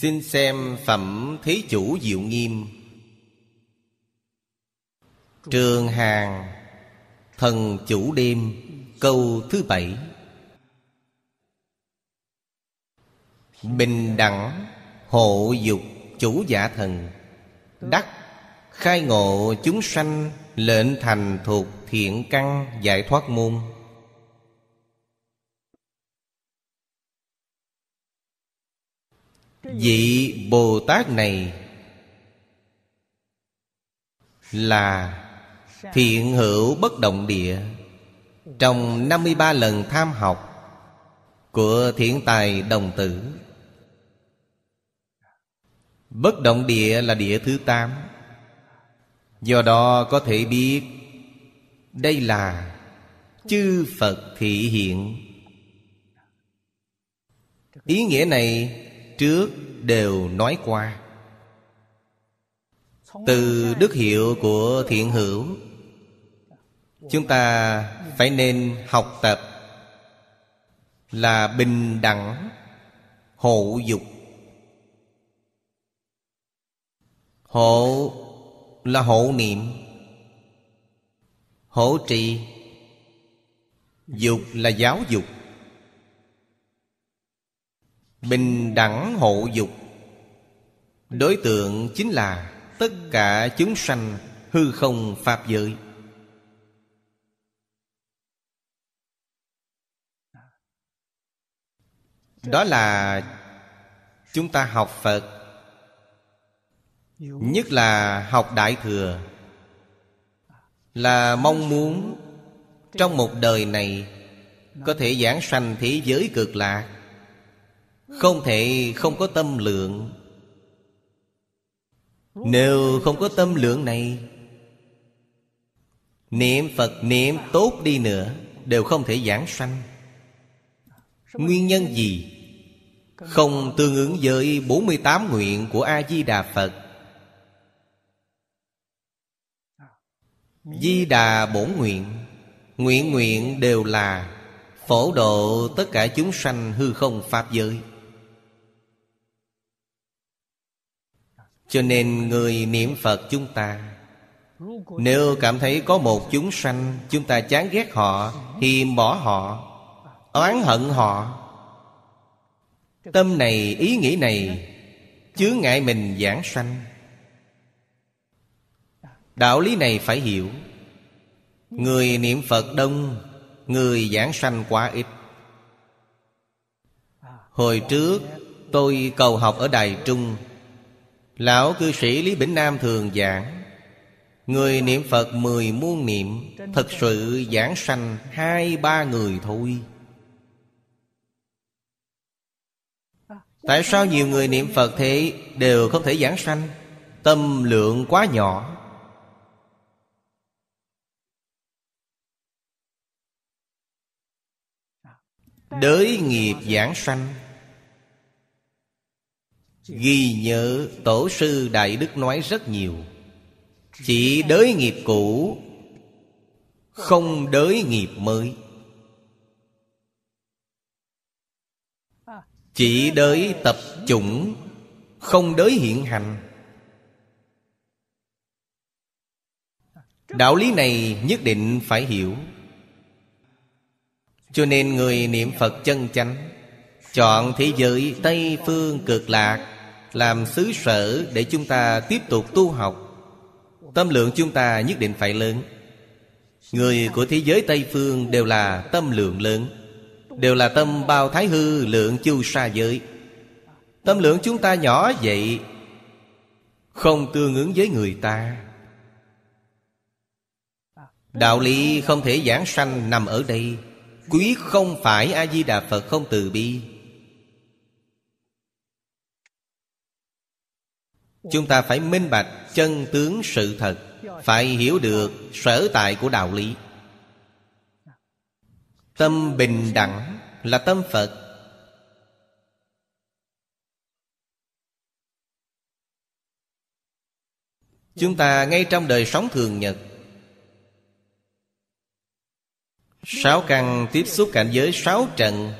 Xin xem Phẩm Thế Chủ Diệu Nghiêm. Trường Hàng, Thần Chủ Đêm, Câu thứ bảy. Bình đẳng, Hộ dục chủ giả thần, Đắc Khai ngộ chúng sanh, Lệnh thành thuộc thiện căn, giải thoát môn. Vị Bồ Tát này Là Thiện hữu bất động địa. Trong 53 lần tham học Của thiện tài đồng tử, Bất động địa là địa thứ tám. Do đó có thể biết Đây là Chư Phật thị hiện. Ý nghĩa này trước đều nói qua. Từ đức hiệu của thiện hữu, Chúng ta phải nên học tập Là bình đẳng, Hộ dục. Hộ là hộ niệm, Hộ trì. Dục là giáo dục. Bình đẳng hộ dục. Đối tượng chính là Tất cả chúng sanh Hư không Pháp giới. Đó là Chúng ta học Phật, Nhất là học Đại Thừa, Là mong muốn Trong một đời này Có thể giảng sanh thế giới cực lạc. Không thể không có tâm lượng. Nếu không có tâm lượng này, Niệm Phật, niệm tốt đi nữa, Đều không thể giảng sanh. Nguyên nhân gì? Không tương ứng với 48 nguyện của A-di-đà Phật. Di Đà bổn nguyện. Nguyện nguyện đều là Phổ độ tất cả chúng sanh hư không Pháp giới. Cho nên người niệm Phật chúng ta Nếu cảm thấy có một chúng sanh Chúng ta chán ghét họ Hiềm bỏ họ Oán hận họ Tâm này, ý nghĩ này chứa ngại mình giảng sanh. Đạo lý này phải hiểu. Người niệm Phật đông Người giảng sanh quá ít. Hồi trước tôi cầu học ở Đài Trung. Lão cư sĩ Lý Bỉnh Nam thường giảng, Người niệm Phật mười muôn niệm, Thật sự giảng sanh hai ba người thôi. Tại sao nhiều người niệm Phật thế Đều không thể giảng sanh? Tâm lượng quá nhỏ. Đới nghiệp giảng sanh. Ghi nhớ, Tổ sư Đại Đức nói rất nhiều. Chỉ đới nghiệp cũ, Không đới nghiệp mới. Chỉ đới tập chủng, Không đới hiện hành. Đạo lý này nhất định phải hiểu. Cho nên người niệm Phật chân chánh, Chọn thế giới Tây Phương cực lạc làm xứ sở để chúng ta tiếp tục tu học. Tâm lượng chúng ta nhất định phải lớn. Người của thế giới Tây Phương đều là tâm lượng lớn, Đều là tâm bao thái hư lượng chu sa giới. Tâm lượng chúng ta nhỏ vậy, Không tương ứng với người ta. Đạo lý không thể giảng sanh nằm ở đây. Quý không phải A-di-đà Phật không từ bi. Chúng ta phải minh bạch chân tướng sự thật, Phải hiểu được sở tại của đạo lý Tâm bình đẳng là tâm Phật Chúng ta ngay trong đời sống thường nhật, Sáu căn tiếp xúc cảnh giới sáu trận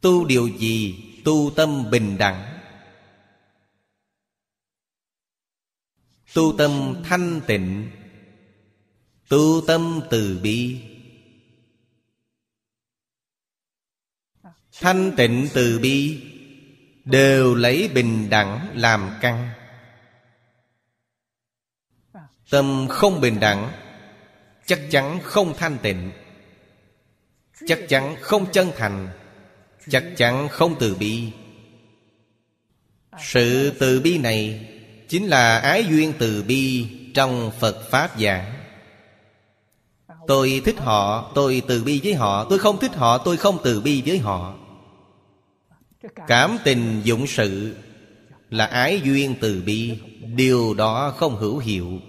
Tu điều gì? Tu tâm bình đẳng Tu tâm thanh tịnh, Tu tâm từ bi. Thanh tịnh từ bi Đều lấy bình đẳng làm căn. Tâm không bình đẳng, Chắc chắn không thanh tịnh. Chắc chắn không chân thành, Chắc chắn không từ bi. Sự từ bi này Chính là ái duyên từ bi Trong Phật Pháp giảng. Tôi thích họ, Tôi từ bi với họ. Tôi không thích họ, Tôi không từ bi với họ. Cảm tình dụng sự Là ái duyên từ bi. Điều đó không hữu hiệu.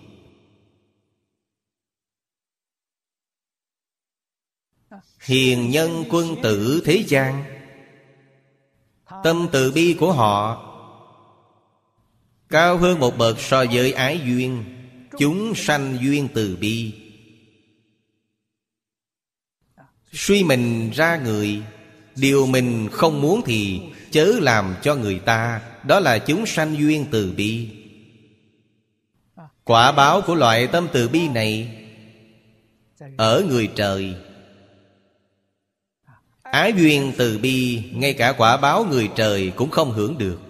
Hiền nhân quân tử thế gian. Tâm từ bi của họ Cao hơn một bậc so với ái duyên. Chúng sanh duyên từ bi. Suy mình ra người. Điều mình không muốn thì Chớ làm cho người ta. Đó là chúng sanh duyên từ bi. Quả báo của loại tâm từ bi này Ở người trời. Ái duyên từ bi, Ngay cả quả báo người trời cũng không hưởng được.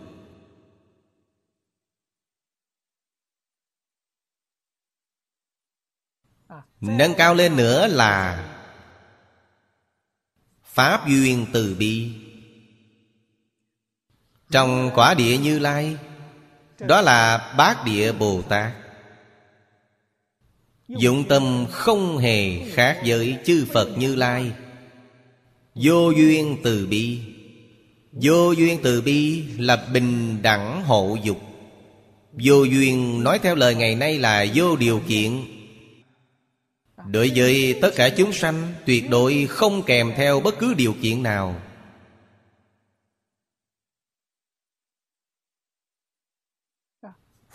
Nâng cao lên nữa là Pháp duyên từ bi. Trong quả địa như lai, Đó là bát địa Bồ Tát. Dụng tâm không hề khác với chư Phật như lai. Vô duyên từ bi. Vô duyên từ bi là bình đẳng hộ dục. Vô duyên nói theo lời ngày nay là vô điều kiện. Đối với tất cả chúng sanh, Tuyệt đối không kèm theo bất cứ điều kiện nào.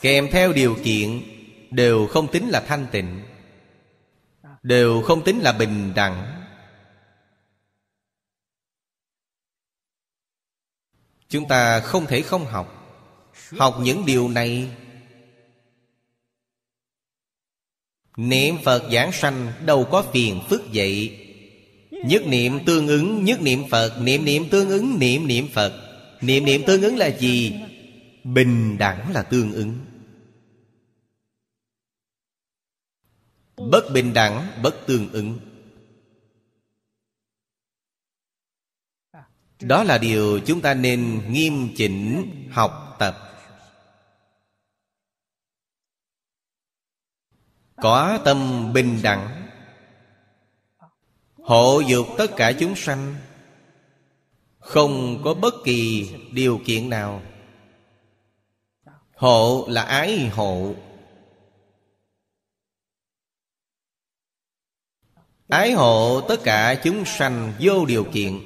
Kèm theo điều kiện, Đều không tính là thanh tịnh, Đều không tính là bình đẳng. Chúng ta không thể không học. Học những điều này Niệm Phật giảng sanh, đâu có phiền phức vậy. Nhất niệm tương ứng, Nhất niệm Phật, Niệm niệm tương ứng, Niệm niệm Phật. Niệm niệm tương ứng là gì? Bình đẳng là tương ứng. Bất bình đẳng, Bất tương ứng. Đó là điều chúng ta nên nghiêm chỉnh học tập có tâm bình đẳng. Hộ dục tất cả chúng sanh, Không có bất kỳ điều kiện nào. Hộ là ái hộ. Ái hộ tất cả chúng sanh vô điều kiện.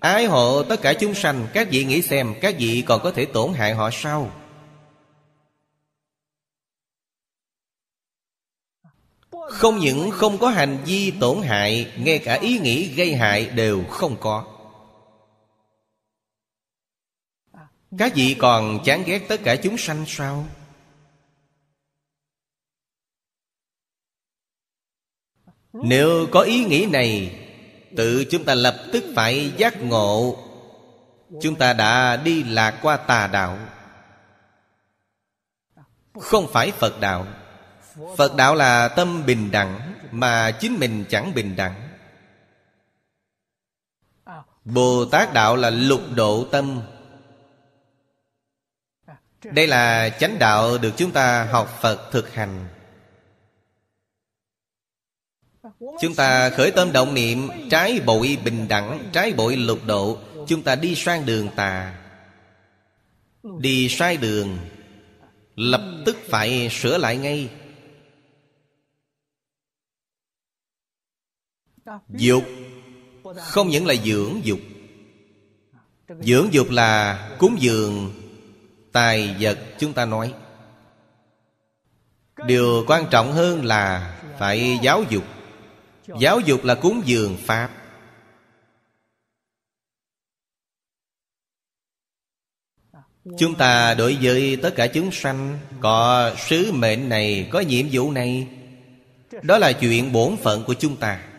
Ái hộ tất cả chúng sanh, Các vị nghĩ xem, Các vị còn có thể tổn hại họ sao? Không những không có hành vi tổn hại, Ngay cả ý nghĩ gây hại đều không có. Các vị còn chán ghét tất cả chúng sanh sao? Nếu có ý nghĩ này, Tự chúng ta lập tức phải giác ngộ. Chúng ta đã đi lạc qua tà đạo. Không phải Phật đạo. Phật đạo là tâm bình đẳng Mà chính mình chẳng bình đẳng. Bồ Tát đạo là lục độ tâm. Đây là chánh đạo được chúng ta học Phật thực hành. Chúng ta khởi tâm động niệm, Trái bội bình đẳng, Trái bội lục độ, Chúng ta đi sang đường tà. Đi sai đường, Lập tức phải sửa lại ngay. Dục. Không những là dưỡng dục. Dưỡng dục là cúng dường Tài vật chúng ta nói. Điều quan trọng hơn là phải giáo dục. Giáo dục là cúng dường pháp. Chúng ta đối với tất cả chúng sanh, có sứ mệnh này, có nhiệm vụ này, đó là chuyện bổn phận của chúng ta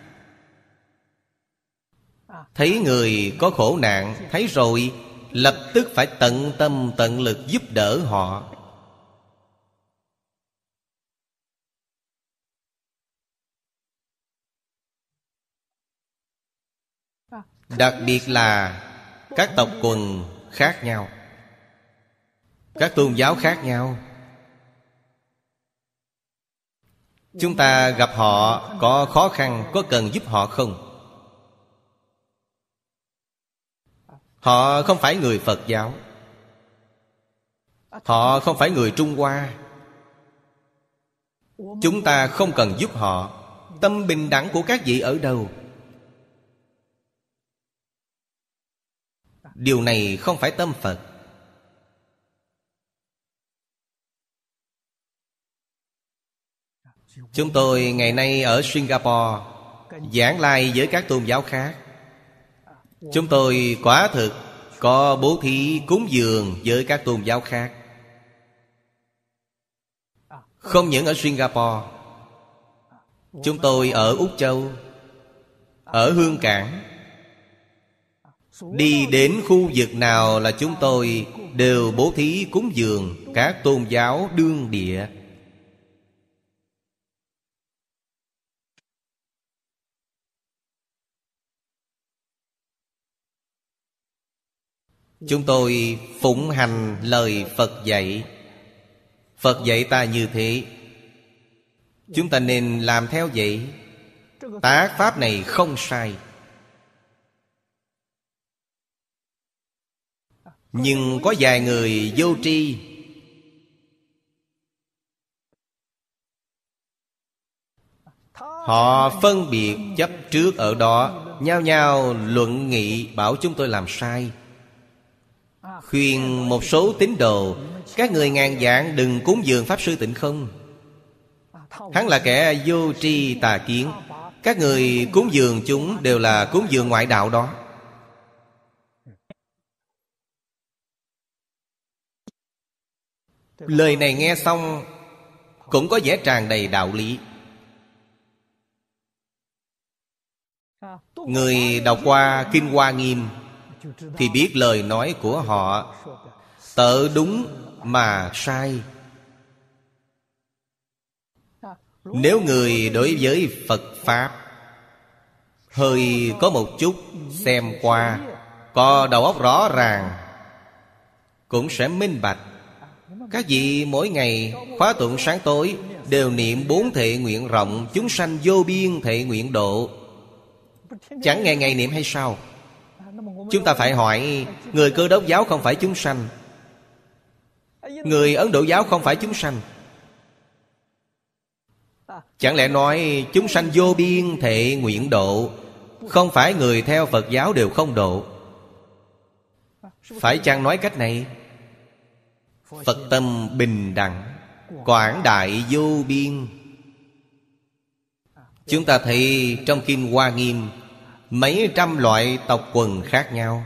thấy người có khổ nạn, thấy rồi, lập tức phải tận tâm tận lực giúp đỡ họ. Đặc biệt là các tộc quần khác nhau, các tôn giáo khác nhau. Chúng ta gặp họ có khó khăn, có cần giúp họ không? Họ không phải người phật giáo. Họ không phải người trung hoa. Chúng ta không cần giúp họ. Tâm bình đẳng của các vị ở đâu? Điều này không phải tâm phật. Chúng tôi ngày nay ở singapore, giảng lai với các tôn giáo khác chúng tôi quả thực có bố thí cúng dường với các tôn giáo khác. Không những ở singapore, chúng tôi ở úc châu, ở hương cảng. Đi đến khu vực nào là chúng tôi Đều bố thí cúng dường Các tôn giáo đương địa. Chúng tôi phụng hành lời Phật dạy. Phật dạy ta như thế. Chúng ta nên làm theo vậy. Tác pháp này không sai. Nhưng có vài người vô tri. Họ phân biệt chấp trước ở đó, Nhao nhao luận nghị bảo chúng tôi làm sai. Khuyên một số tín đồ, Các người ngàn dạng đừng cúng dường Pháp Sư Tịnh không? Hắn là kẻ vô tri tà kiến. Các người cúng dường chúng đều là cúng dường ngoại đạo đó. Lời này nghe xong, Cũng có vẻ tràn đầy đạo lý. Người đọc qua Kinh Hoa Nghiêm thì biết lời nói của họ. Tự đúng mà sai. Nếu người đối với Phật Pháp, Hơi có một chút xem qua, Có đầu óc rõ ràng, Cũng sẽ minh bạch. Các vị mỗi ngày khóa tụng sáng tối Đều niệm bốn thệ nguyện rộng, Chúng sanh vô biên thệ nguyện độ. Chẳng ngày ngày niệm hay sao? Chúng ta phải hỏi, Người cơ đốc giáo không phải chúng sanh. Người Ấn Độ giáo không phải chúng sanh. Chẳng lẽ nói chúng sanh vô biên thệ nguyện độ, Không phải người theo Phật giáo đều không độ? Phải chăng nói cách này? Phật tâm bình đẳng, Quảng đại vô biên. Chúng ta thấy trong Kinh Hoa Nghiêm Mấy trăm loại tộc quần khác nhau.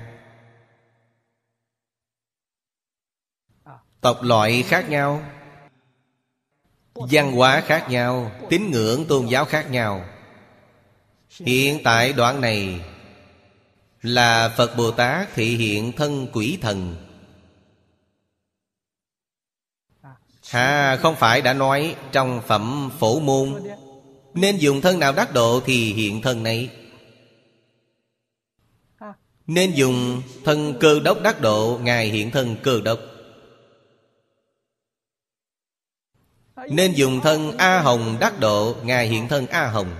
Tộc loại khác nhau. Văn hóa khác nhau. Tín ngưỡng tôn giáo khác nhau. Hiện tại đoạn này Là Phật Bồ Tát thị hiện thân quỷ thần. À không phải đã nói trong phẩm phổ môn, Nên dùng thân nào đắc độ thì hiện thân này nên dùng thân cơ đốc đắc độ, Ngài hiện thân cơ đốc. Nên dùng thân A Hồng đắc độ, Ngài hiện thân A Hồng.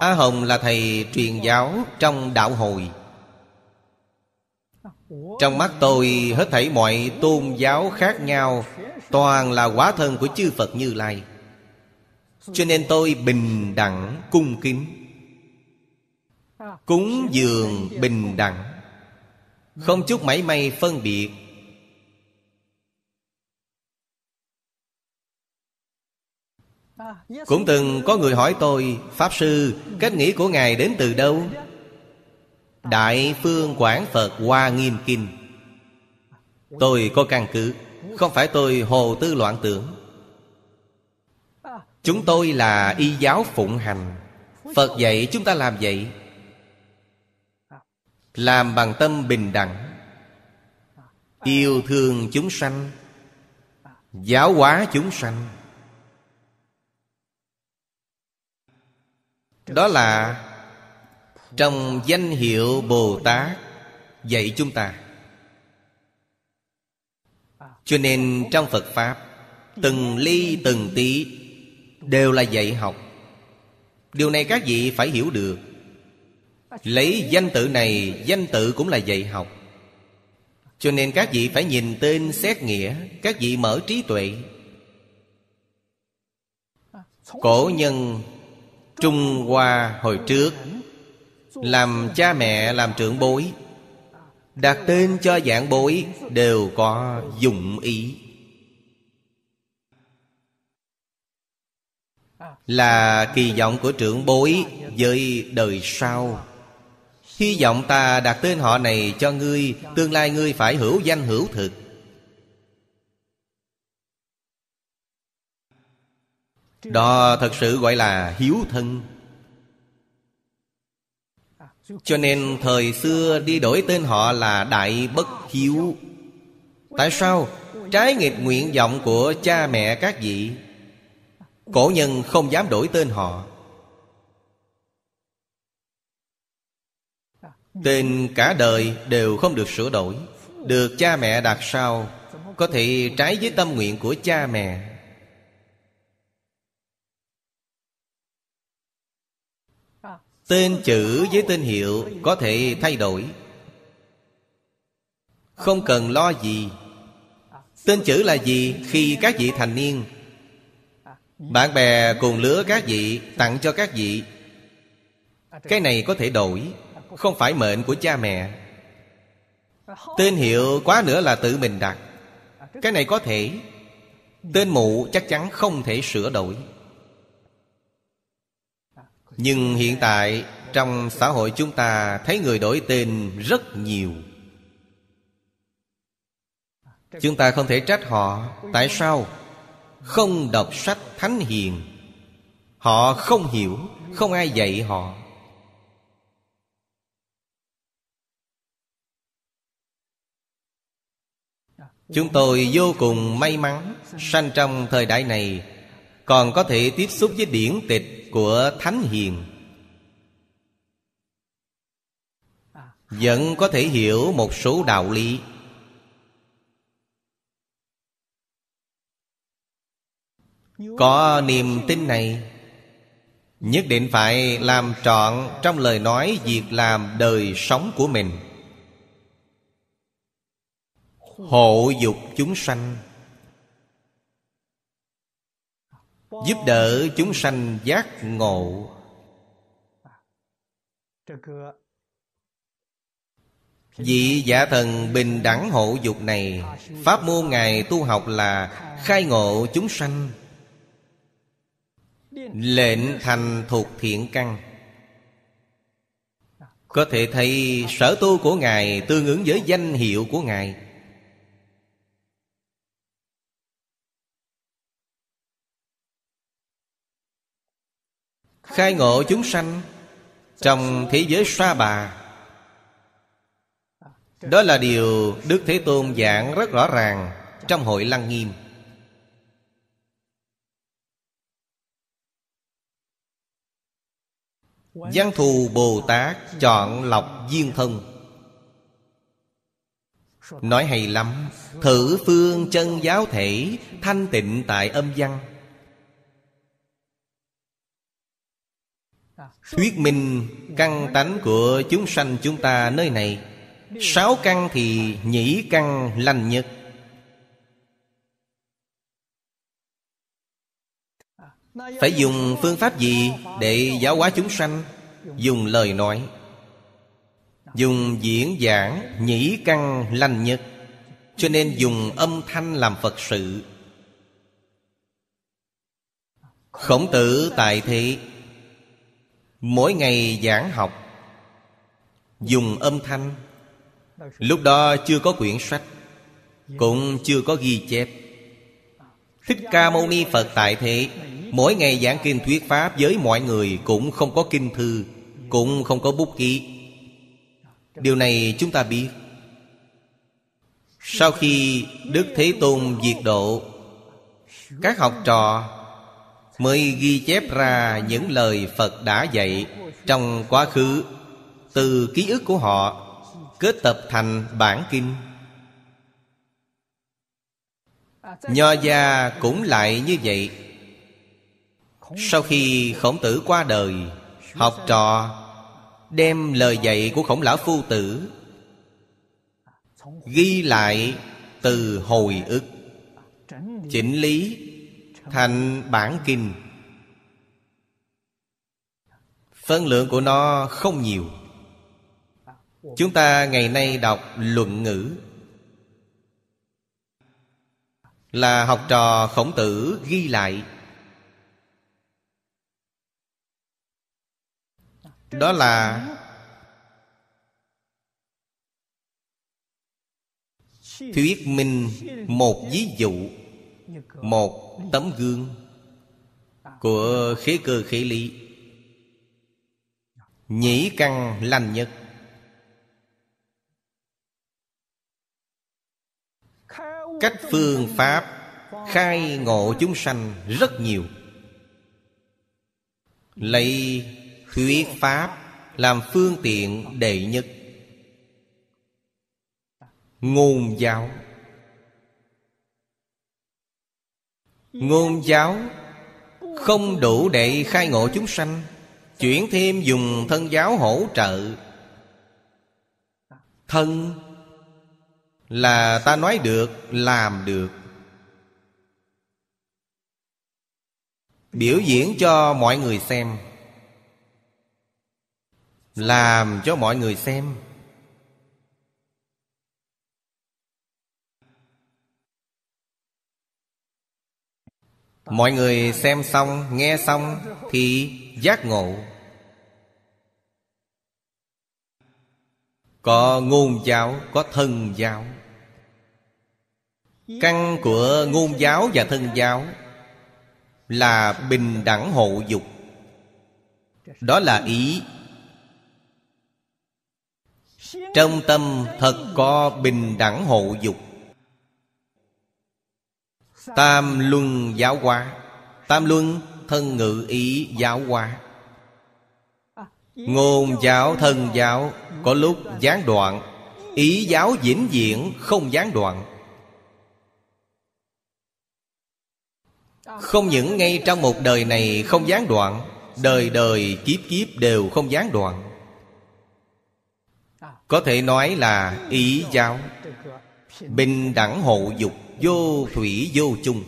A Hồng là thầy truyền giáo trong đạo hồi. Trong mắt tôi, hết thảy mọi tôn giáo khác nhau, Toàn là quá thân của chư Phật Như Lai. Cho nên tôi bình đẳng cung kính. Cúng dường bình đẳng. Không chút mảy may phân biệt. Cũng từng có người hỏi tôi, Pháp Sư, Cách nghĩ của Ngài đến từ đâu? Đại Phương Quảng Phật Hoa Nghiêm Kinh. Tôi có căn cứ, Không phải tôi hồ tư loạn tưởng. Chúng tôi là y giáo phụng hành. Phật dạy chúng ta làm vậy. Làm bằng tâm bình đẳng. Yêu thương chúng sanh, Giáo hóa chúng sanh. Đó là Trong danh hiệu Bồ Tát Dạy chúng ta. Cho nên trong Phật Pháp, Từng ly từng tí Đều là dạy học. Điều này các vị phải hiểu được. Lấy danh tự này, Danh tự cũng là dạy học. Cho nên các vị phải nhìn tên xét nghĩa, Các vị mở trí tuệ. Cổ nhân Trung Hoa hồi trước, Làm cha mẹ, làm trưởng bối, Đặt tên cho dạng bối Đều có dụng ý. Là kỳ vọng của trưởng bối Với đời sau. Hy vọng ta đặt tên họ này cho ngươi, Tương lai ngươi phải hữu danh hữu thực. Đó thật sự gọi là hiếu thân. Cho nên thời xưa đi đổi tên họ là Đại Bất Hiếu. Tại sao? Trái nghịch nguyện vọng của cha mẹ các vị. Cổ nhân không dám đổi tên họ. Tên cả đời đều không được sửa đổi. Được cha mẹ đặt sau, Có thể trái với tâm nguyện của cha mẹ. Tên chữ với tên hiệu có thể thay đổi. Không cần lo gì. Tên chữ là gì khi các vị thành niên? Bạn bè cùng lứa các vị tặng cho các vị. Cái này có thể đổi. Không phải mệnh của cha mẹ. Tên hiệu quá nữa là tự mình đặt. Cái này có thể. Tên mụ chắc chắn không thể sửa đổi. Nhưng hiện tại, trong xã hội chúng ta thấy người đổi tên rất nhiều. Chúng ta không thể trách họ. Tại sao? Không đọc sách thánh hiền. Họ không hiểu, không ai dạy họ. Chúng tôi vô cùng may mắn sanh trong thời đại này, còn có thể tiếp xúc với điển tịch của thánh hiền. Vẫn có thể hiểu một số đạo lý. Có niềm tin này, nhất định phải làm trọn trong lời nói việc làm đời sống của mình hộ dục chúng sanh. Giúp đỡ chúng sanh giác ngộ. Vị giả thần bình đẳng hộ dục này, Pháp môn Ngài tu học là Khai ngộ chúng sanh. Lệnh thành thuộc thiện căn. Có thể thấy sở tu của Ngài Tương ứng với danh hiệu của Ngài. Khai ngộ chúng sanh Trong thế giới sa bà. Đó là điều Đức Thế Tôn giảng rất rõ ràng Trong hội Lăng Nghiêm. Văn thù Bồ Tát chọn lọc duyên thân, Nói hay lắm Thử phương chân giáo thể Thanh tịnh tại âm văn. Thuyết minh căn tánh của chúng sanh chúng ta nơi này. Sáu căn thì nhĩ căn lành nhất Phải dùng phương pháp gì để giáo hóa chúng sanh? Dùng lời nói. Dùng diễn giảng nhĩ căn lành nhất Cho nên dùng âm thanh làm Phật sự. Khổng tử tại thế. Mỗi ngày giảng học. Dùng âm thanh. Lúc đó chưa có quyển sách, Cũng chưa có ghi chép. Thích Ca Mâu Ni Phật tại thế, Mỗi ngày giảng kinh thuyết Pháp với mọi người Cũng không có kinh thư, Cũng không có bút ký. Điều này chúng ta biết. Sau khi Đức Thế Tôn diệt độ, Các học trò Mới ghi chép ra những lời Phật đã dạy Trong quá khứ. Từ ký ức của họ, Kết tập thành bản kinh. Nho gia cũng lại như vậy. Sau khi khổng tử qua đời, Học trò Đem lời dạy của khổng lão phu tử Ghi lại từ hồi ức, Chỉnh lý thành bản kinh. Phân lượng của nó không nhiều. Chúng ta ngày nay đọc luận ngữ. Là học trò khổng tử ghi lại. Đó là Thuyết minh một ví dụ. Một tấm gương Của khế cơ khế lý. Nhĩ căn lành nhất. Cách phương pháp Khai ngộ chúng sanh rất nhiều. Lấy thuyết pháp Làm phương tiện đệ nhất. Ngôn giáo. Ngôn giáo Không đủ để khai ngộ chúng sanh Chuyển thêm dùng thân giáo hỗ trợ. Thân Là ta nói được, làm được. Biểu diễn cho mọi người xem. Làm cho mọi người xem. Mọi người xem xong, nghe xong Thì giác ngộ. Có ngôn giáo, có thân giáo. Căn của ngôn giáo và thân giáo Là bình đẳng hộ dục. Đó là ý. Trong tâm thật có bình đẳng hộ dục. Tam luân giáo hóa Tam luân, thân ngự ý giáo hóa Ngôn giáo, thân giáo, Có lúc gián đoạn. Ý giáo vĩnh viễn, không gián đoạn. Không những ngay trong một đời này không gián đoạn, Đời đời, kiếp kiếp đều không gián đoạn. Có thể nói là ý giáo. Bình đẳng hộ dục. Vô thủy vô chung.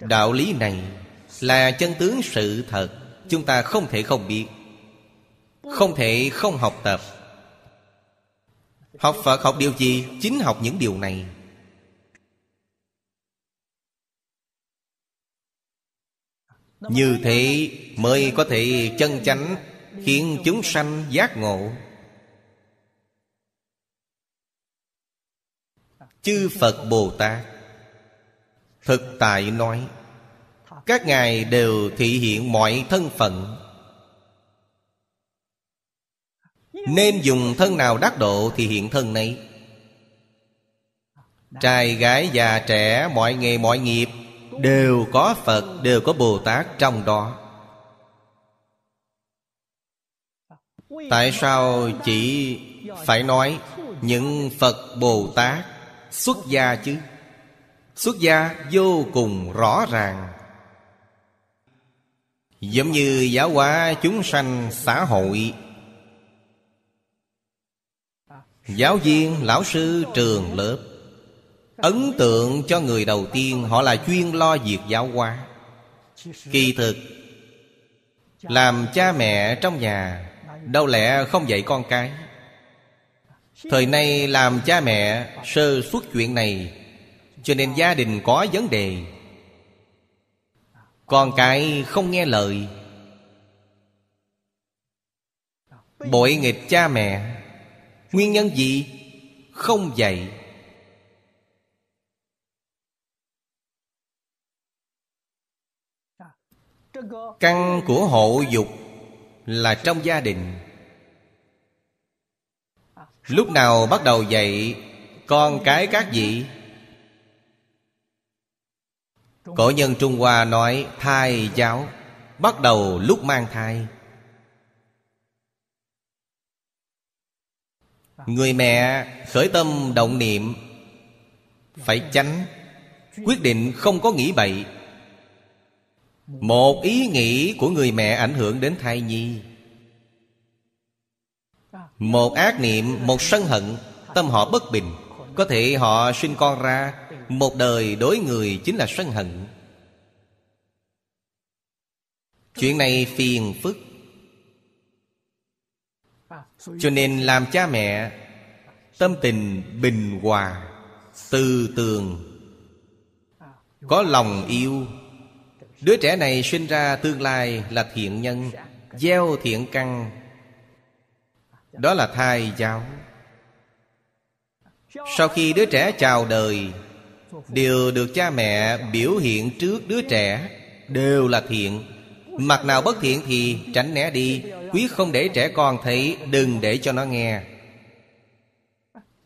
Đạo lý này là chân tướng sự thật, Chúng ta không thể không biết, Không thể không học tập. Học Phật học điều gì? Chính học những điều này. Như thế mới có thể chân chánh Khiến chúng sanh giác ngộ. Chư Phật Bồ Tát Thực tại nói, Các ngài đều thị hiện mọi thân phận. Nên dùng thân nào đắc độ thì hiện thân này Trai, gái, già, trẻ, mọi nghề, mọi nghiệp Đều có Phật, Đều có Bồ Tát trong đó. Tại sao chỉ phải nói Những Phật Bồ Tát Xuất gia chứ? Xuất gia vô cùng rõ ràng. Giống như giáo hóa chúng sanh xã hội. Giáo viên, lão sư, trường lớp Ấn tượng cho người đầu tiên Họ là chuyên lo việc giáo hóa. Kỳ thực Làm cha mẹ trong nhà Đâu lẽ không dạy con cái? Thời nay làm cha mẹ, Sơ suất chuyện này, cho nên gia đình có vấn đề. Con cái không nghe lời. Bội nghịch cha mẹ, nguyên nhân gì? Không dạy. Căn của hộ dục là trong gia đình lúc nào bắt đầu dạy, con cái các vị? Cổ nhân trung hoa nói, thai giáo, bắt đầu lúc mang thai. Người mẹ khởi tâm động niệm, phải tránh quyết định không có nghĩ bậy. Một ý nghĩ của người mẹ ảnh hưởng đến thai nhi một ác niệm, một sân hận, tâm họ bất bình. Có thể họ sinh con ra, một đời đối người chính là sân hận. Chuyện này phiền phức. Cho nên làm cha mẹ, tâm tình bình hòa từ tường. Có lòng yêu. Đứa trẻ này sinh ra tương lai là thiện nhân, gieo thiện căn đó là thai giáo. Sau khi đứa trẻ chào đời, đều được cha mẹ biểu hiện trước đứa trẻ, đều là thiện. Mặt nào bất thiện thì tránh né đi quyết không để trẻ con thấy, đừng để cho nó nghe.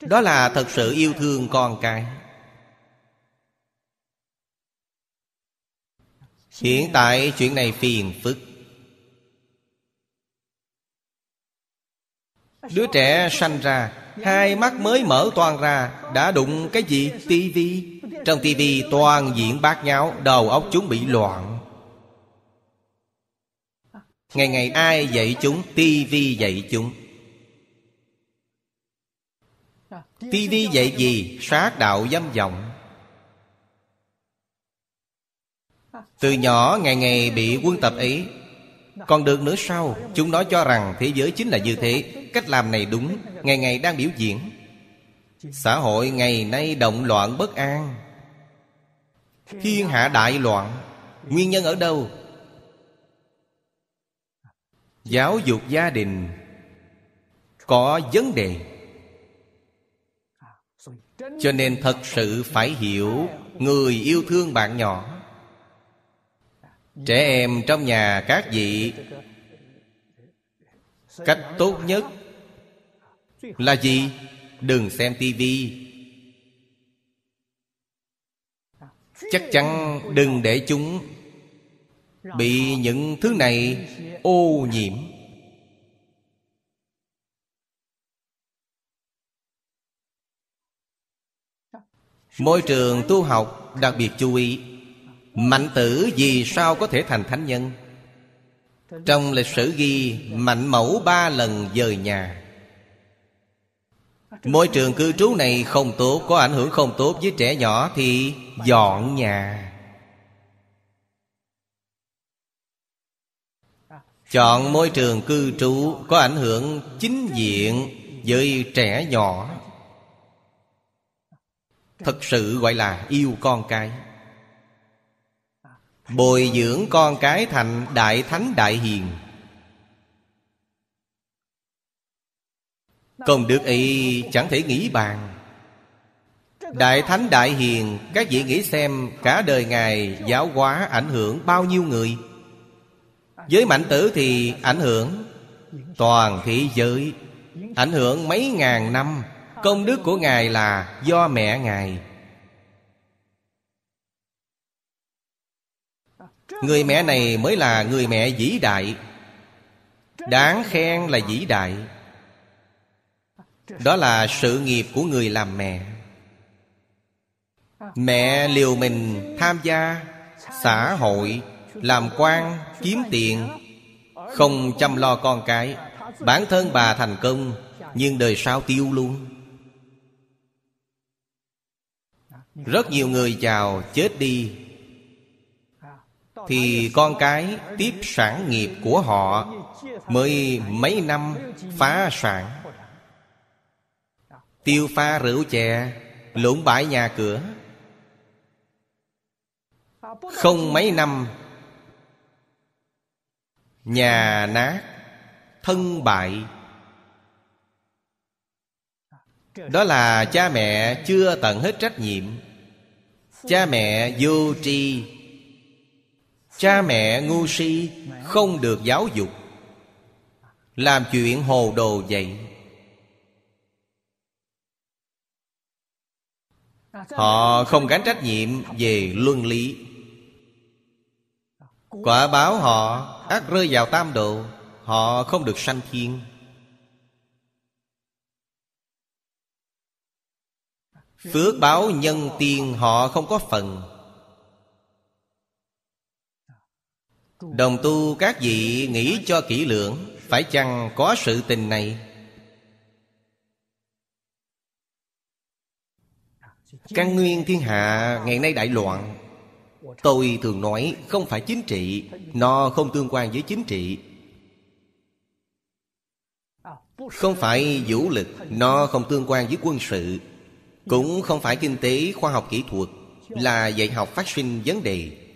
Đó là thật sự yêu thương con cái. Hiện tại chuyện này phiền phức. Đứa trẻ sanh ra, Hai mắt mới mở toàn ra, Đã đụng cái gì? tivi Trong tivi toàn diện bát nháo, Đầu óc chúng bị loạn. Ngày ngày ai dạy chúng? Tivi dạy chúng. Tivi dạy gì? Sát đạo dâm vọng. Từ nhỏ, ngày ngày bị quân tập ấy còn được nữa sau Chúng nói cho rằng thế giới chính là như thế. Cách làm này đúng. Ngày ngày đang biểu diễn. Xã hội ngày nay động loạn bất an. Thiên hạ đại loạn. Nguyên nhân ở đâu? Giáo dục gia đình. Có vấn đề. Cho nên thật sự phải hiểu Người yêu thương bạn nhỏ. Trẻ em trong nhà các vị. Cách tốt nhất Là gì? Đừng xem tivi Chắc chắn đừng để chúng Bị những thứ này ô nhiễm. Môi trường tu học đặc biệt chú ý. Mạnh tử vì sao có thể thành thánh nhân? Trong lịch sử ghi, Mạnh mẫu ba lần dời nhà. Môi trường cư trú này không tốt, Có ảnh hưởng không tốt với trẻ nhỏ Thì dọn nhà. Chọn môi trường cư trú Có ảnh hưởng chính diện Với trẻ nhỏ. Thật sự gọi là yêu con cái. Bồi dưỡng con cái thành đại thánh đại hiền. Công đức ấy chẳng thể nghĩ bàn. Đại thánh đại hiền, Các vị nghĩ xem Cả đời Ngài giáo hóa ảnh hưởng bao nhiêu người? Với mạnh tử thì ảnh hưởng Toàn thế giới. Ảnh hưởng mấy ngàn năm, Công đức của Ngài là do mẹ Ngài Người mẹ này mới là người mẹ vĩ đại. Đáng khen là vĩ đại. Đó là sự nghiệp của người làm mẹ. Mẹ liều mình tham gia Xã hội, Làm quan, Kiếm tiền, Không chăm lo con cái. Bản thân bà thành công, Nhưng đời sau tiêu luôn. Rất nhiều người giàu chết đi thì con cái tiếp sản nghiệp của họ mới mấy năm phá sản. Tiêu pha rượu chè lũng bãi nhà cửa. Không mấy năm, Nhà nát, Thân bại. Đó là cha mẹ chưa tận hết trách nhiệm. Cha mẹ vô tri. Cha mẹ ngu si Không được giáo dục, Làm chuyện hồ đồ vậy. Họ không gánh trách nhiệm về luân lý. Quả báo họ ác rơi vào tam độ, Họ không được sanh thiên. Phước báo nhân tiên họ không có phần. Đồng tu các vị nghĩ cho kỹ lưỡng, Phải chăng có sự tình này? Căn nguyên thiên hạ, ngày nay đại loạn. Tôi thường nói không phải chính trị, Nó không tương quan với chính trị. Không phải vũ lực, Nó không tương quan với quân sự. Cũng không phải kinh tế, khoa học, kỹ thuật Là dạy học phát sinh vấn đề.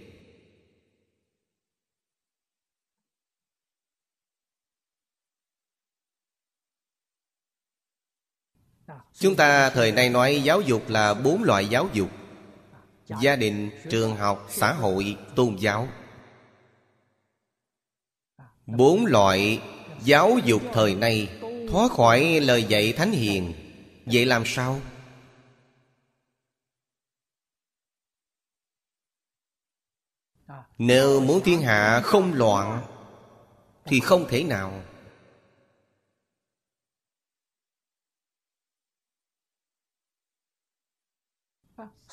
Chúng ta thời nay nói giáo dục là bốn loại giáo dục. Gia đình, trường học, xã hội, tôn giáo. Bốn loại giáo dục thời nay. Thoát khỏi lời dạy thánh hiền. Vậy làm sao? Nếu muốn thiên hạ không loạn Thì không thể nào.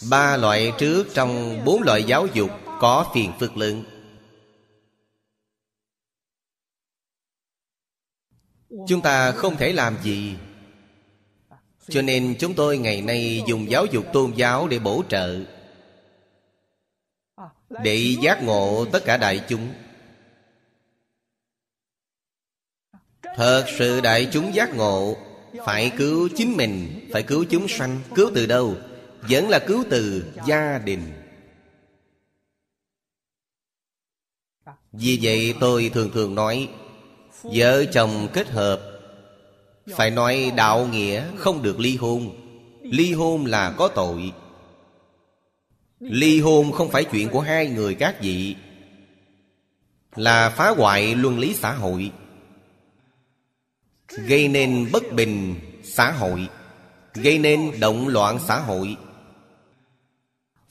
Ba loại trước trong bốn loại giáo dục Có phiền phức lớn. Chúng ta không thể làm gì. Cho nên chúng tôi ngày nay dùng giáo dục tôn giáo để bổ trợ, Để giác ngộ tất cả đại chúng. Thật sự đại chúng giác ngộ, Phải cứu chính mình, Phải cứu chúng sanh, Cứu từ đâu? Vẫn là cứu từ gia đình. Vì vậy tôi thường thường nói, vợ chồng kết hợp. Phải nói đạo nghĩa không được ly hôn. Ly hôn là có tội. Ly hôn không phải chuyện của hai người các vị, là phá hoại luân lý xã hội, gây nên bất bình xã hội, gây nên động loạn xã hội.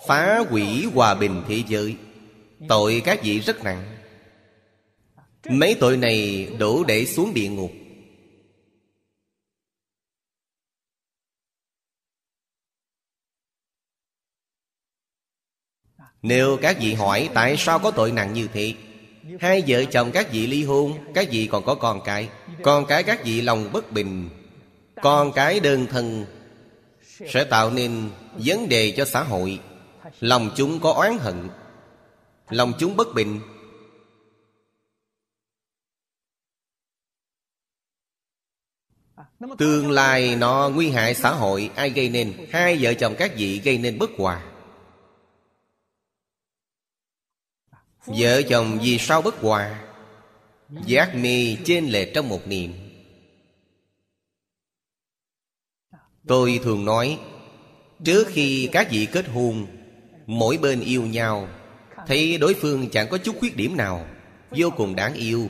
Phá hủy hòa bình thế giới. Tội các vị rất nặng. Mấy tội này đủ để xuống địa ngục. Nếu các vị hỏi tại sao có tội nặng như thế, Hai vợ chồng các vị ly hôn, Các vị còn có con cái Con cái các vị lòng bất bình, Con cái đơn thân, Sẽ tạo nên vấn đề cho xã hội. Lòng chúng có oán hận. Lòng chúng bất bình. Tương lai nó nguy hại xã hội, Ai gây nên? Hai vợ chồng các vị gây nên bất hòa. Vợ chồng vì sao bất hòa? Giác mi trên lệ trong một niệm. Tôi thường nói, Trước khi các vị kết hôn Mỗi bên yêu nhau. Thấy đối phương chẳng có chút khuyết điểm nào, Vô cùng đáng yêu.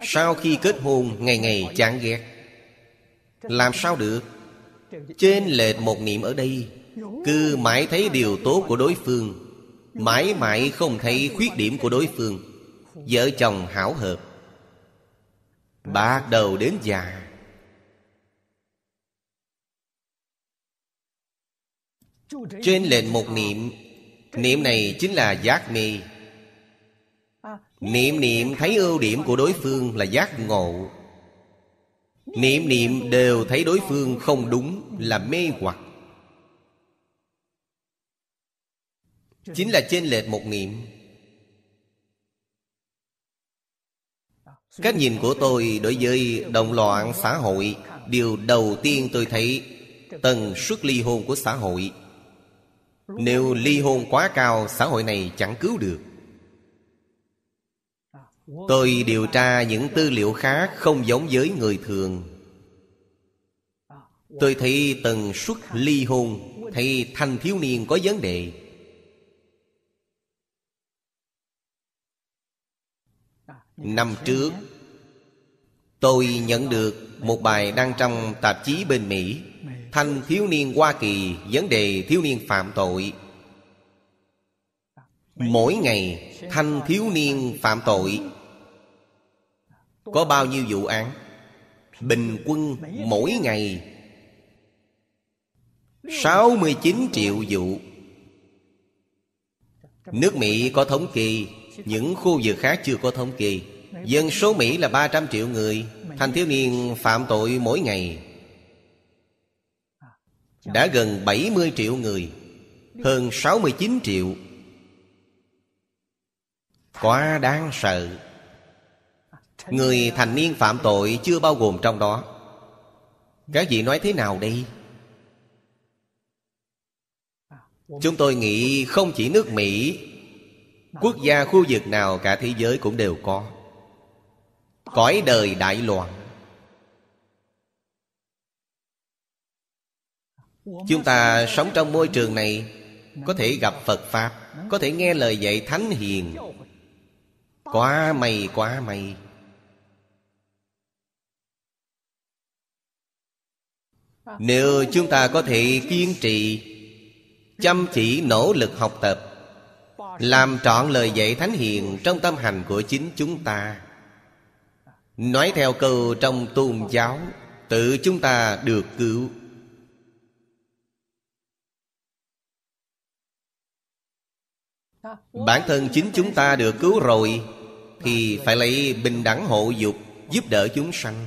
Sau khi kết hôn, Ngày ngày chán ghét. Làm sao được? Trên lệch một niệm ở đây, Cứ mãi thấy điều tốt của đối phương, Mãi mãi không thấy khuyết điểm của đối phương. Vợ chồng hảo hợp. Bắt đầu đến già Trên lệnh một niệm Niệm này chính là giác mê Niệm niệm thấy ưu điểm của đối phương là giác ngộ. Niệm niệm đều thấy đối phương không đúng là mê hoặc. Chính là trên lệch một niệm. Cách nhìn của tôi đối với động loạn xã hội, Điều đầu tiên tôi thấy, Tần suất ly hôn của xã hội. Nếu ly hôn quá cao Xã hội này chẳng cứu được. Tôi điều tra những tư liệu khác Không giống với người thường. Tôi thấy tần suất ly hôn Thấy thanh thiếu niên có vấn đề. Năm trước Tôi nhận được một bài đăng trong tạp chí bên Mỹ Thanh thiếu niên Hoa Kỳ, Vấn đề thiếu niên phạm tội. Mỗi ngày, thanh thiếu niên phạm tội. Có bao nhiêu vụ án? Bình quân mỗi ngày 69 triệu vụ. Nước Mỹ có thống kê, Những khu vực khác chưa có thống kê. Dân số Mỹ là 300 triệu người. Thanh thiếu niên phạm tội mỗi ngày đã gần 70 triệu người, Hơn 69 triệu. Quá đáng sợ. Người thành niên phạm tội chưa bao gồm trong đó. Các vị nói thế nào đây? Chúng tôi nghĩ không chỉ nước Mỹ, Quốc gia khu vực nào cả thế giới cũng đều có. Cõi đời đại loạn. Chúng ta sống trong môi trường này, Có thể gặp Phật Pháp, Có thể nghe lời dạy Thánh Hiền. Quá may quá may. Nếu chúng ta có thể kiên trì, Chăm chỉ nỗ lực học tập, Làm trọn lời dạy Thánh Hiền Trong tâm hành của chính chúng ta, Nói theo câu trong tôn giáo, Tự chúng ta được cứu. Bản thân chính chúng ta được cứu rồi, Thì phải lấy bình đẳng hộ dục Giúp đỡ chúng sanh.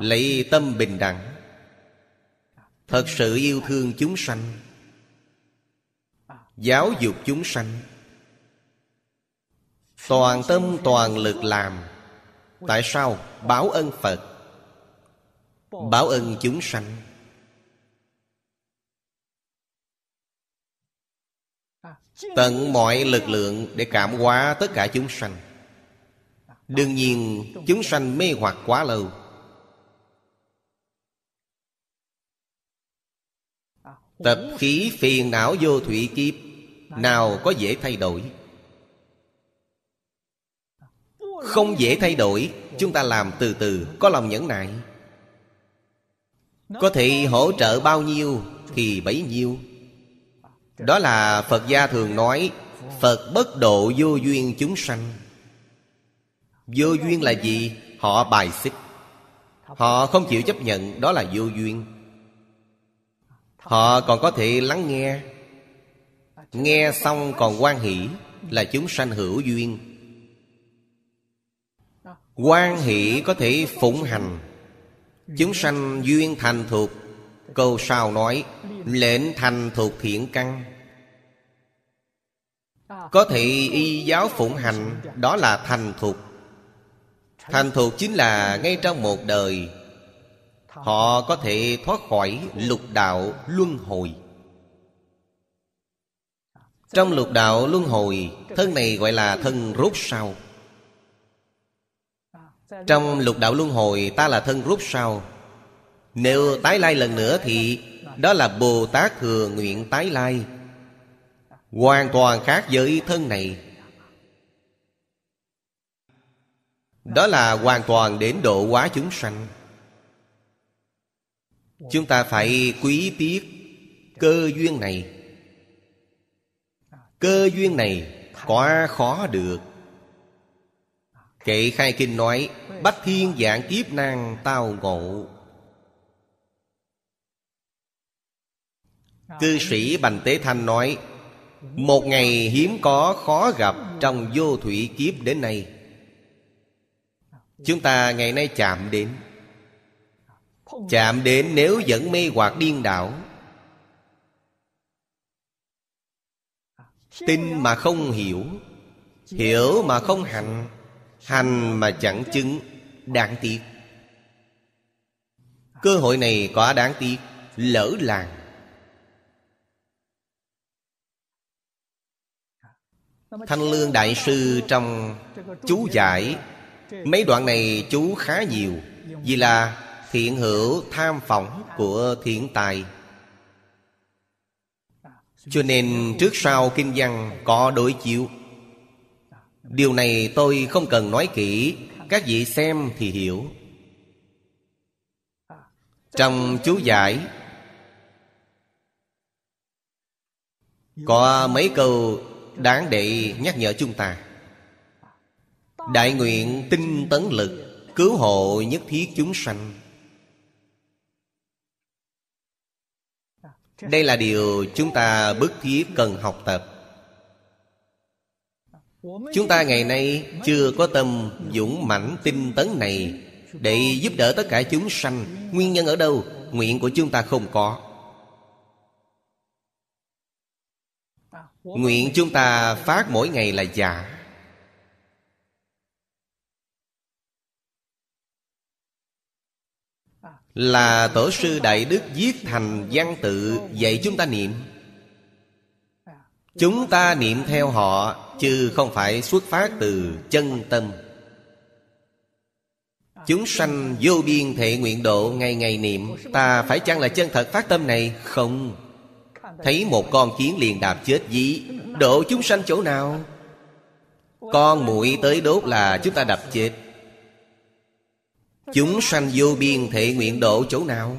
Lấy tâm bình đẳng, Thật sự yêu thương chúng sanh, Giáo dục chúng sanh. Toàn tâm, toàn lực làm, Tại sao? Báo ân Phật? Báo ân chúng sanh. Tận mọi lực lượng để cảm hóa tất cả chúng sanh. Đương nhiên, chúng sanh mê hoặc quá lâu. Tập khí phiền não vô thủy kiếp, Nào có dễ thay đổi? Không dễ thay đổi, Chúng ta làm từ từ, Có lòng nhẫn nại. Có thể hỗ trợ bao nhiêu Thì bấy nhiêu. Đó là Phật gia thường nói, Phật bất độ vô duyên chúng sanh. Vô duyên là gì? Họ bài xích. Họ không chịu chấp nhận, Đó là vô duyên. Họ còn có thể lắng nghe. Nghe xong còn quan hỷ, Là chúng sanh hữu duyên. Quan hỷ có thể phụng hành. Chúng sanh duyên thành thuộc Câu sau nói, Lệnh thành thuộc thiện căn. Có thể y giáo phụng hành, Đó là thành thuộc Thành thuộc chính là ngay trong một đời. Họ có thể thoát khỏi lục đạo luân hồi. Trong lục đạo luân hồi, Thân này gọi là thân rốt sau. Trong lục đạo luân hồi, ta là thân rốt sau. Nếu tái lai lần nữa thì Đó là Bồ Tát thừa nguyện tái lai. Hoàn toàn khác với thân này. Đó là hoàn toàn đến độ quá chúng sanh. Chúng ta phải quý tiếc cơ duyên này. Cơ duyên này quá khó được. Kệ khai kinh nói, Bách thiên dạng kiếp năng tao ngộ. Cư sĩ Bành Tế Thanh nói, Một ngày hiếm có khó gặp Trong vô thủy kiếp đến nay. Chúng ta ngày nay chạm đến. Chạm đến nếu vẫn mê hoặc điên đảo. Tin mà không hiểu Hiểu mà không hành Hành mà chẳng chứng, Đáng tiếc. Cơ hội này quá đáng tiếc, Lỡ làng. Thanh Lương Đại Sư trong chú giải. Mấy đoạn này chú khá nhiều, Vì là thiện hữu tham phỏng của thiện tài. Cho nên trước sau kinh văn có đối chiếu. Điều này tôi không cần nói kỹ, Các vị xem thì hiểu. Trong chú giải, Có mấy câu đáng để nhắc nhở chúng ta. Đại nguyện tinh tấn lực Cứu hộ nhất thiết chúng sanh. Đây là điều chúng ta bức thiết cần học tập. Chúng ta ngày nay chưa có tâm dũng mãnh tinh tấn này Để giúp đỡ tất cả chúng sanh. Nguyên nhân ở đâu? Nguyện của chúng ta không có. Nguyện chúng ta phát mỗi ngày là giả Là tổ sư Đại Đức viết thành văn tự dạy chúng ta niệm. Chúng ta niệm theo họ Chứ không phải xuất phát từ chân tâm. Chúng sanh vô biên thể nguyện độ ngày ngày niệm. Ta phải chăng là chân thật phát tâm này? Không Thấy một con kiến liền đạp chết dí. Độ chúng sanh chỗ nào? Con muội tới đốt là chúng ta đập chết. Chúng sanh vô biên thể nguyện độ chỗ nào?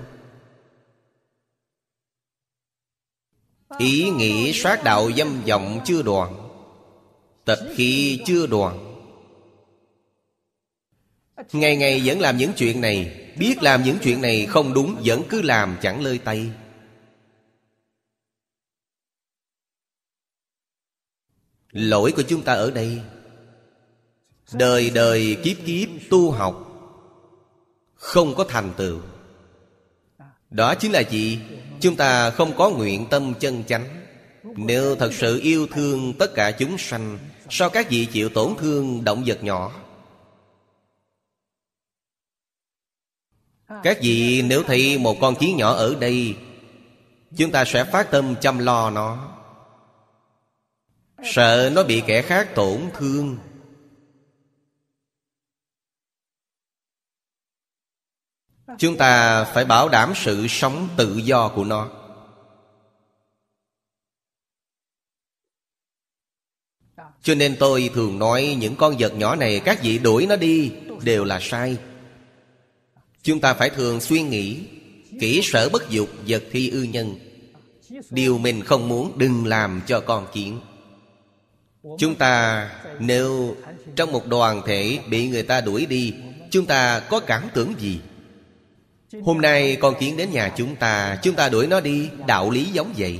Ý nghĩ soát đạo dâm vọng chưa đoạn. Tịch khí chưa đoạn. Ngày ngày vẫn làm những chuyện này Biết làm những chuyện này không đúng Vẫn cứ làm chẳng lơi tay Lỗi của chúng ta ở đây. Đời đời kiếp kiếp tu học. Không có thành tựu. Đó chính là gì? Chúng ta không có nguyện tâm chân chánh. Nếu thật sự yêu thương tất cả chúng sanh, Sao các vị chịu tổn thương động vật nhỏ? Các vị nếu thấy một con kiến nhỏ ở đây, Chúng ta sẽ phát tâm chăm lo nó. Sợ nó bị kẻ khác tổn thương. Chúng ta phải bảo đảm sự sống tự do của nó. Cho nên tôi thường nói những con vật nhỏ này, Các vị đuổi nó đi, Đều là sai. Chúng ta phải thường suy nghĩ, Kỹ sở bất dục vật thi ư nhân. Điều mình không muốn đừng làm cho con kiến. Chúng ta nếu trong một đoàn thể bị người ta đuổi đi, Chúng ta có cảm tưởng gì? Hôm nay con kiến đến nhà chúng ta Chúng ta đuổi nó đi, Đạo lý giống vậy.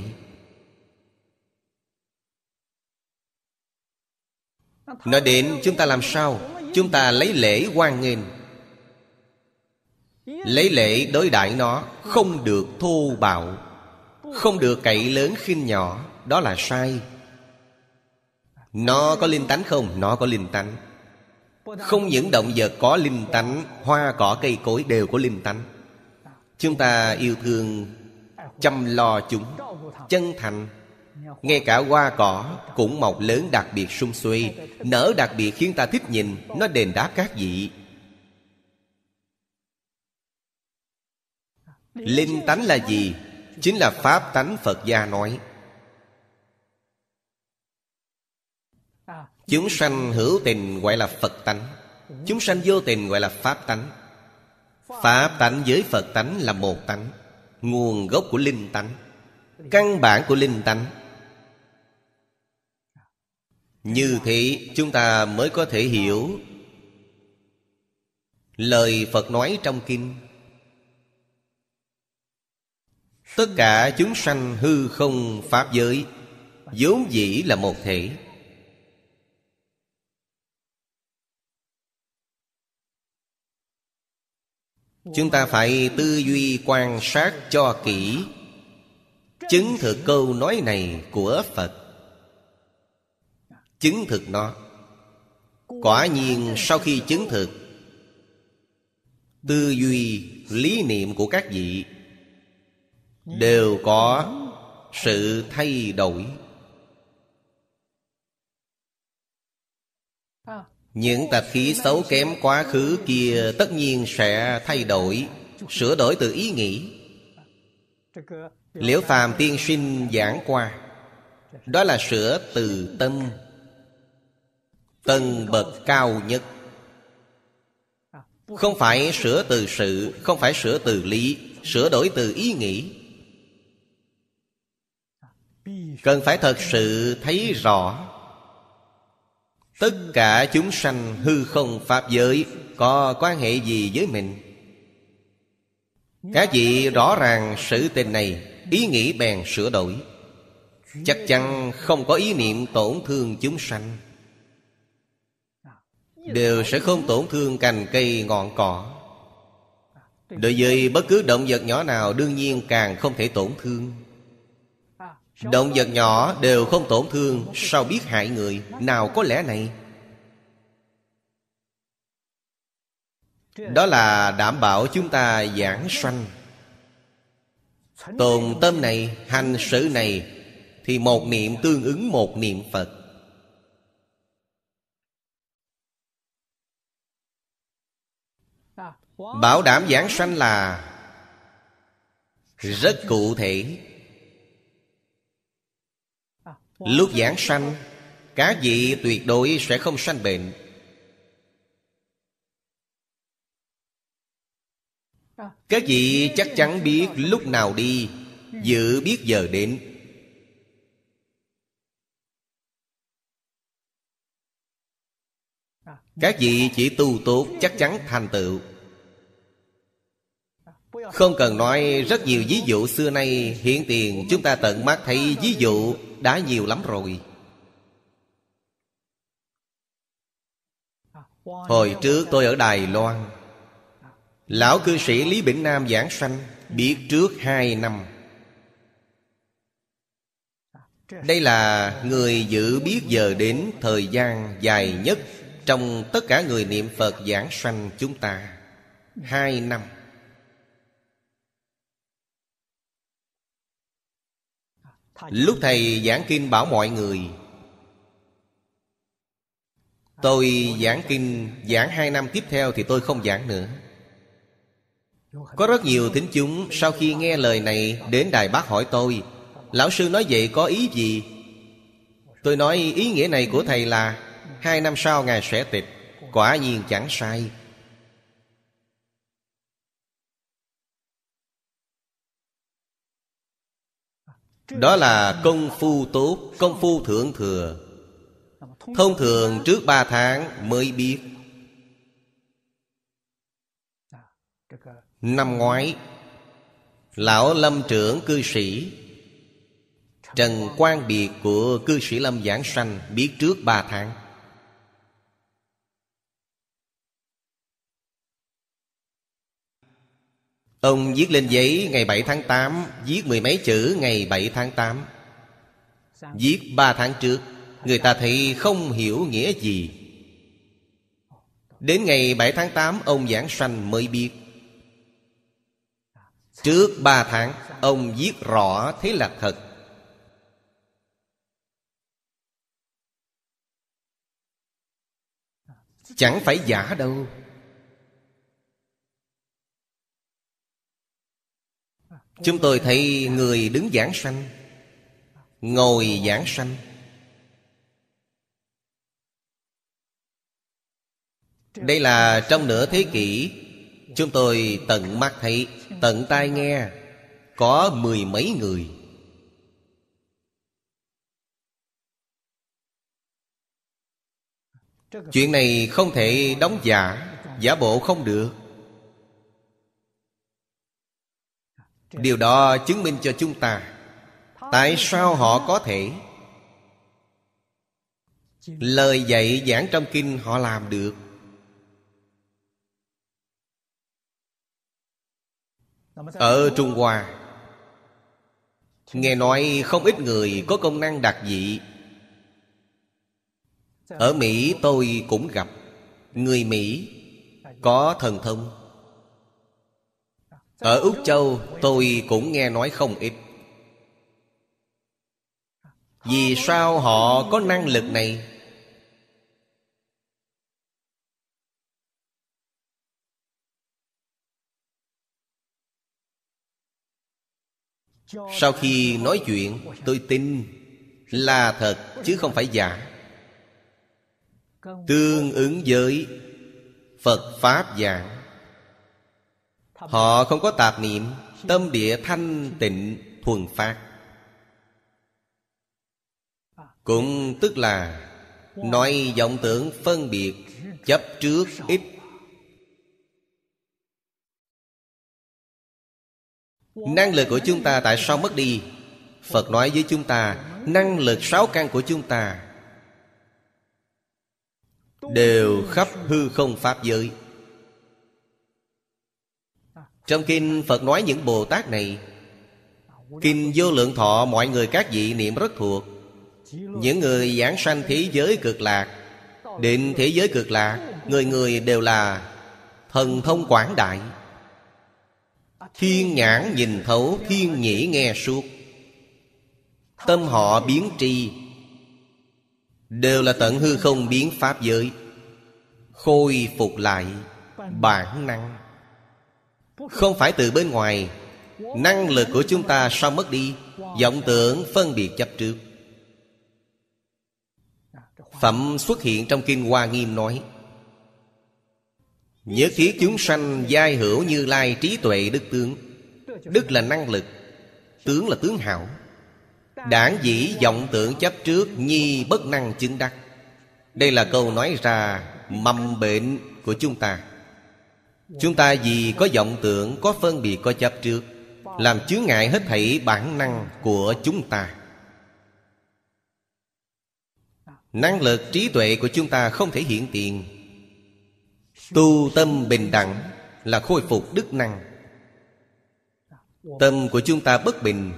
Nó đến chúng ta làm sao? Chúng ta lấy lễ quan nghênh. Lấy lễ đối đãi nó, Không được thô bạo, Không được cậy lớn khinh nhỏ, Đó là sai. Nó có linh tánh không? Nó có linh tánh. Không những động vật có linh tánh, Hoa, cỏ, cây cối đều có linh tánh. Chúng ta yêu thương, Chăm lo chúng, Chân thành. Ngay cả hoa, cỏ cũng mọc lớn đặc biệt sung xuê, Nở đặc biệt khiến ta thích nhìn, Nó đền đáp các vị. Linh tánh là gì? Chính là Pháp tánh Phật gia nói. Chúng sanh hữu tình gọi là Phật tánh. Chúng sanh vô tình gọi là Pháp tánh. Pháp tánh với Phật tánh là một tánh, Nguồn gốc của linh tánh, Căn bản của linh tánh. Như thế chúng ta mới có thể hiểu Lời Phật nói trong kinh. Tất cả chúng sanh hư không Pháp giới vốn dĩ là một thể. Chúng ta phải tư duy quan sát cho kỹ. Chứng thực câu nói này của Phật. Chứng thực nó. Quả nhiên sau khi chứng thực Tư duy, lý niệm của các vị Đều có sự thay đổi. Những tạp khí xấu kém quá khứ kia Tất nhiên sẽ thay đổi, Sửa đổi từ ý nghĩ. Liễu phàm tiên sinh giảng qua, Đó là sửa từ tâm. Tầng bậc cao nhất. Không phải sửa từ sự, Không phải sửa từ lý, Sửa đổi từ ý nghĩ. Cần phải thật sự thấy rõ Tất cả chúng sanh hư không Pháp giới Có quan hệ gì với mình? Các vị rõ ràng sự tình này, Ý nghĩ bèn sửa đổi. Chắc chắn không có ý niệm tổn thương chúng sanh. Đều sẽ không tổn thương cành cây ngọn cỏ. Đối với bất cứ động vật nhỏ nào, Đương nhiên càng không thể tổn thương. Động vật nhỏ đều không tổn thương Sao biết hại người? Nào có lẽ này. Đó là đảm bảo chúng ta giảng sanh. Tồn tâm này, hành sự này Thì một niệm tương ứng một niệm Phật. Bảo đảm giảng sanh là Rất cụ thể. Lúc giảng sanh Các vị tuyệt đối sẽ không sanh bệnh. Các vị chắc chắn biết lúc nào đi Dự biết giờ đến. Các vị chỉ tu tốt, chắc chắn thành tựu. Không cần nói rất nhiều ví dụ xưa nay, Hiện tiền chúng ta tận mắt thấy ví dụ đã nhiều lắm rồi. Hồi trước tôi ở Đài Loan, Lão cư sĩ Lý Bỉnh Nam giảng sanh, Biết trước hai năm. Đây là người giữ biết giờ đến thời gian dài nhất Trong tất cả người niệm Phật giảng sanh chúng ta. Hai năm. Lúc thầy giảng kinh bảo mọi người, Tôi giảng kinh, giảng hai năm tiếp theo thì tôi không giảng nữa Có rất nhiều thính chúng sau khi nghe lời này đến Đài Bác hỏi tôi, Lão sư nói vậy có ý gì? Tôi nói, ý nghĩa này của thầy là Hai năm sau Ngài sẽ tịch, Quả nhiên chẳng sai Đó là công phu tốt, Công phu thượng thừa. Thông thường trước ba tháng mới biết. Năm ngoái, Lão lâm trưởng cư sĩ Trần quan biệt của cư sĩ lâm giảng sanh Biết trước ba tháng. Ông viết lên giấy ngày 7 tháng 8 Viết mười mấy chữ ngày 7 tháng 8 Viết ba tháng trước, Người ta thấy không hiểu nghĩa gì. Đến ngày 7 tháng 8 Ông giảng sanh mới biết. Trước ba tháng, Ông viết rõ thế là thật. Chẳng phải giả đâu. Chúng tôi thấy người đứng giảng sanh, Ngồi giảng sanh. Đây là trong nửa thế kỷ, Chúng tôi tận mắt thấy, Tận tai nghe, Có mười mấy người. Chuyện này không thể đóng giả Giả bộ không được. Điều đó chứng minh cho chúng ta Tại sao họ có thể. Lời dạy giảng trong kinh họ làm được. Ở Trung Hoa, Nghe nói không ít người có công năng đặc dị. Ở Mỹ tôi cũng gặp Người Mỹ có thần thông. Ở Úc Châu, tôi cũng nghe nói không ít. Vì sao họ có năng lực này? Sau khi nói chuyện, tôi tin là thật, chứ không phải giả. Tương ứng với Phật Pháp giảng Họ không có tạp niệm, Tâm địa thanh tịnh, thuần phát. Cũng tức là Nói vọng tưởng phân biệt, Chấp trước ít. Năng lực của chúng ta tại sao mất đi? Phật nói với chúng ta, Năng lực sáu căn của chúng ta Đều khắp hư không Pháp giới. Trong kinh, Phật nói những Bồ Tát này, Kinh vô lượng thọ, mọi người các vị niệm rất thuộc. Những người giảng sanh thế giới cực lạc Định thế giới cực lạc, Người người đều là Thần thông quảng đại. Thiên nhãn nhìn thấu, Thiên nhĩ nghe suốt. Tâm họ biến tri, Đều là tận hư không biến pháp giới. Khôi phục lại bản năng. Không phải từ bên ngoài. Năng lực của chúng ta sao mất đi? Vọng tưởng phân biệt chấp trước. Phẩm xuất hiện trong Kinh Hoa Nghiêm nói nhớ thiết chúng sanh giai hữu như lai trí tuệ đức tướng. Đức là năng lực, Tướng là tướng hảo. Đảng dĩ vọng tưởng chấp trước, Nhi bất năng chứng đắc. Đây là câu nói ra Mầm bệnh của chúng ta. Chúng ta vì có vọng tưởng, Có phân biệt, có chấp trước, Làm chướng ngại hết thảy bản năng của chúng ta. Năng lực trí tuệ của chúng ta không thể hiện tiền. Tu tâm bình đẳng Là khôi phục đức năng. Tâm của chúng ta bất bình.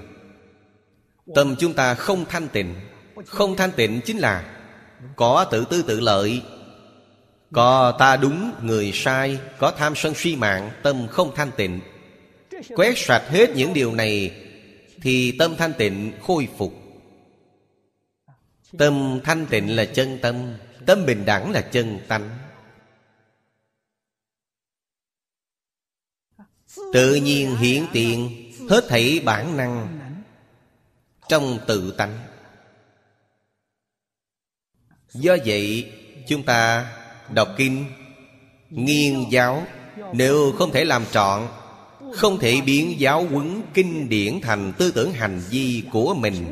Tâm chúng ta không thanh tịnh. Không thanh tịnh chính là Có tự tư tự lợi có ta đúng, người sai, Có tham sân suy mạng, Tâm không thanh tịnh. Quét sạch hết những điều này, Thì tâm thanh tịnh khôi phục. Tâm thanh tịnh là chân tâm Tâm bình đẳng là chân tánh. Tự nhiên hiển tiện, Hết thảy bản năng, Trong tự tánh. Do vậy, chúng ta đọc kinh. Nghiên giáo. Nếu không thể làm trọn, Không thể biến giáo huấn kinh điển thành tư tưởng hành vi của mình,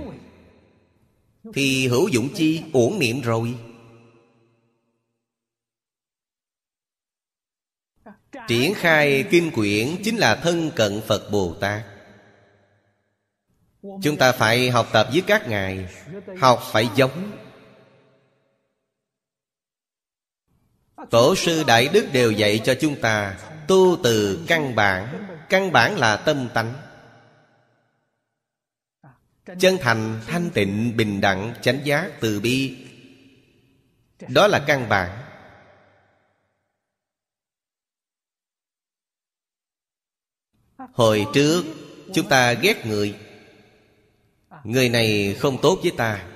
Thì hữu dụng chi uổng niệm rồi? Triển khai kinh quyển chính là thân cận Phật Bồ Tát. Chúng ta phải học tập với các ngài, Học phải giống. Tổ sư Đại Đức đều dạy cho chúng ta Tu từ căn bản. Căn bản là tâm tánh. Chân thành, thanh tịnh, bình đẳng, chánh giác, từ bi. Đó là căn bản. Hồi trước chúng ta ghét người. Người này không tốt với ta.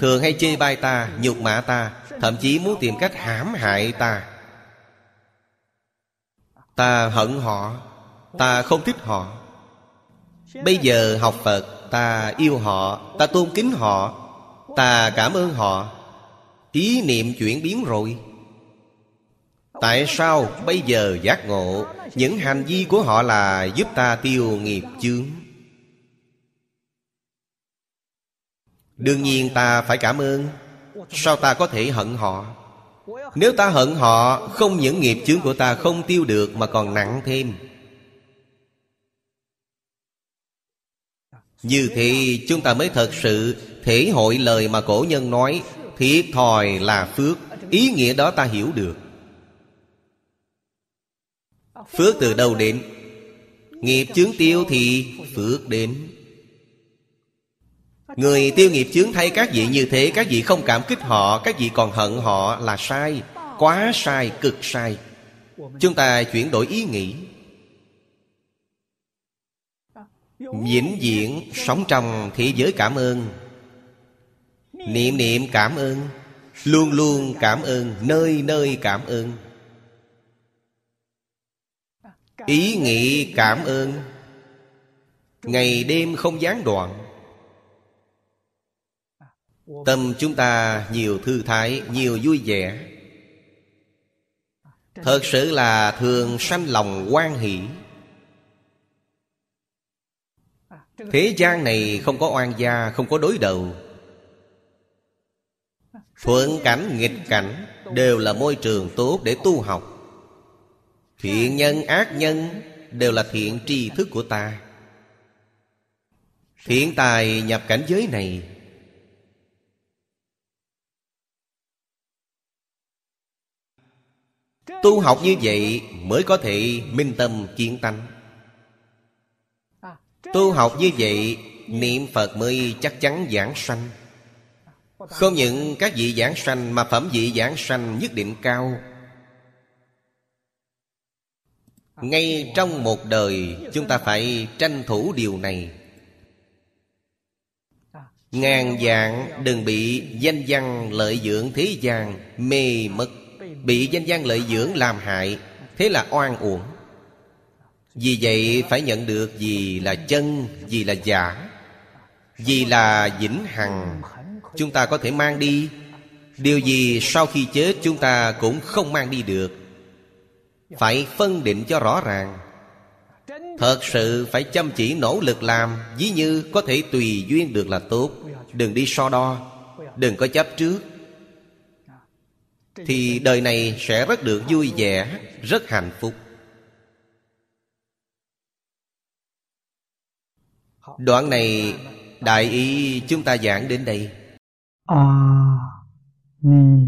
Thường hay chê bai ta, nhục mạ ta Thậm chí muốn tìm cách hãm hại ta. Ta hận họ Ta không thích họ. Bây giờ học Phật Ta yêu họ Ta tôn kính họ Ta cảm ơn họ. Ý niệm chuyển biến rồi. Tại sao bây giờ giác ngộ Những hành vi của họ là giúp ta tiêu nghiệp chướng? Đương nhiên ta phải cảm ơn. Sao ta có thể hận họ? Nếu ta hận họ, Không những nghiệp chướng của ta không tiêu được Mà còn nặng thêm. Như thế, chúng ta mới thật sự Thể hội lời mà cổ nhân nói Thiệt thòi là phước. Ý nghĩa đó ta hiểu được. Phước từ đâu đến? Nghiệp chướng tiêu thì phước đến. Người tiêu nghiệp chướng thay các vị như thế Các vị không cảm kích họ Các vị còn hận họ là sai Quá sai, cực sai. Chúng ta chuyển đổi ý nghĩ. Vĩnh viễn sống trong thế giới cảm ơn. Niệm niệm cảm ơn luôn luôn cảm ơn nơi nơi cảm ơn. Ý nghĩ cảm ơn. Ngày đêm không gián đoạn tâm chúng ta nhiều thư thái, nhiều vui vẻ. Thật sự là thường sanh lòng quan hỷ. Thế gian này không có oan gia, không có đối đầu. Thuận cảnh, nghịch cảnh đều là môi trường tốt để tu học. Thiện nhân, ác nhân đều là thiện tri thức của ta. Thiện tài nhập cảnh giới này tu học như vậy mới có thể minh tâm kiến tánh. Tu học như vậy, niệm phật mới chắc chắn giảng sanh. Không những các vị giảng sanh Mà phẩm vị giảng sanh nhất định cao. Ngay trong một đời, Chúng ta phải tranh thủ điều này. Ngàn dạng đừng bị danh văn lợi dưỡng thế gian Mê mất. Bị danh văn lợi dưỡng làm hại, Thế là oan uổng. Vì vậy phải nhận được gì là chân Gì là giả Gì là vĩnh hằng Chúng ta có thể mang đi. Điều gì sau khi chết chúng ta cũng không mang đi được. Phải phân định cho rõ ràng. Thật sự phải chăm chỉ nỗ lực làm, Ví như có thể tùy duyên được là tốt. Đừng đi so đo, Đừng có chấp trước thì đời này sẽ rất được vui vẻ, rất hạnh phúc. Đoạn này, đại ý chúng ta giảng đến đây. A ni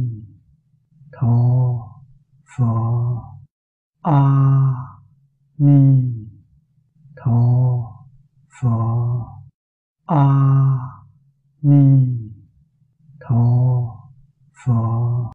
tho pho. A ni tho pho. a ni tho pho